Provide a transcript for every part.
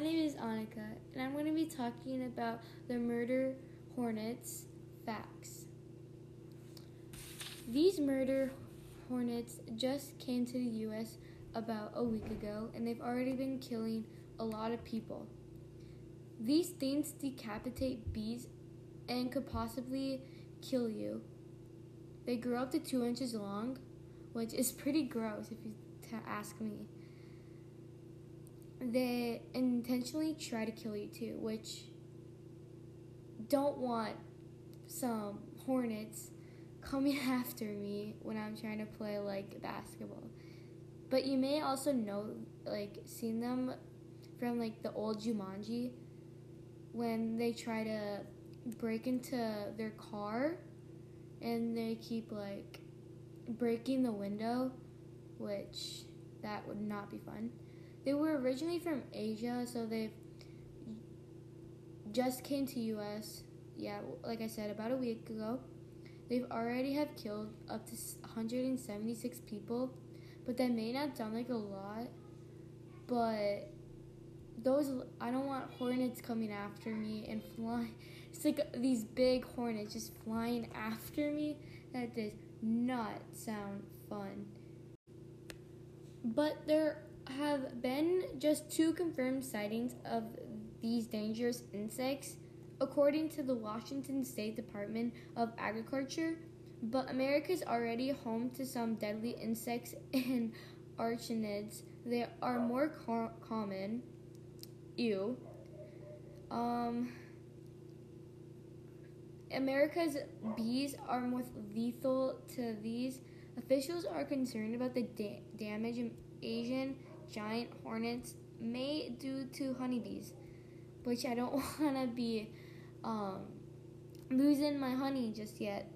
name is Annika, and I'm going to be talking about the murder hornets facts. These murder hornets just came to the US about a week ago, and they've already been killing a lot of people. These things decapitate bees and could possibly kill you. They grow up to two inches long, which is pretty gross if you to ask me they intentionally try to kill you too, which don't want some hornets coming after me when I'm trying to play like basketball. But you may also know like seen them from like the old Jumanji when they try to break into their car and they keep like breaking the window, which that would not be fun. They were originally from Asia, so they just came to US. Yeah, like I said, about a week ago. They've already have killed up to 176 people, but that may not sound like a lot. But those I don't want hornets coming after me and flying. It's like these big hornets just flying after me. That does not sound fun. But there have been just two confirmed sightings of these dangerous insects, according to the Washington State Department of Agriculture. But America is already home to some deadly insects and arachnids. They are more co- common. Ew. Um, America's bees are more lethal to these. Officials are concerned about the da- damage in Asian giant hornets may do to honeybees, which I don't want to be um, losing my honey just yet.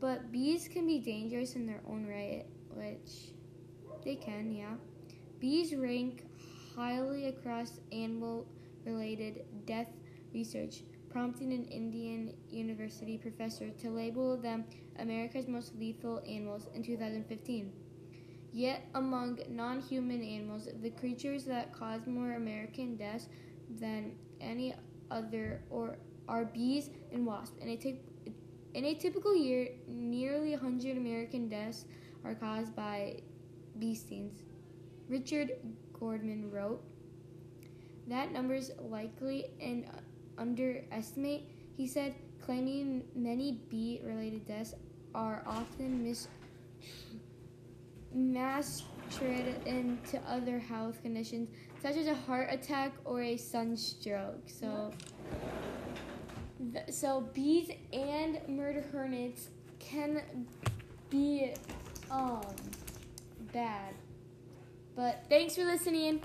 But bees can be dangerous in their own right, which they can, yeah. Bees rank highly across animal related death research, prompting an Indian University professor to label them America's most lethal animals in 2015. Yet, among non human animals, the creatures that cause more American deaths than any other or are bees and wasps. In a, t- in a typical year, nearly 100 American deaths are caused by bee stings. Richard Gordman wrote, That number is likely an underestimate, he said, claiming many bee related deaths are often mis mastered into other health conditions such as a heart attack or a sunstroke. So, so bees and murder hornets can be um bad. But thanks for listening.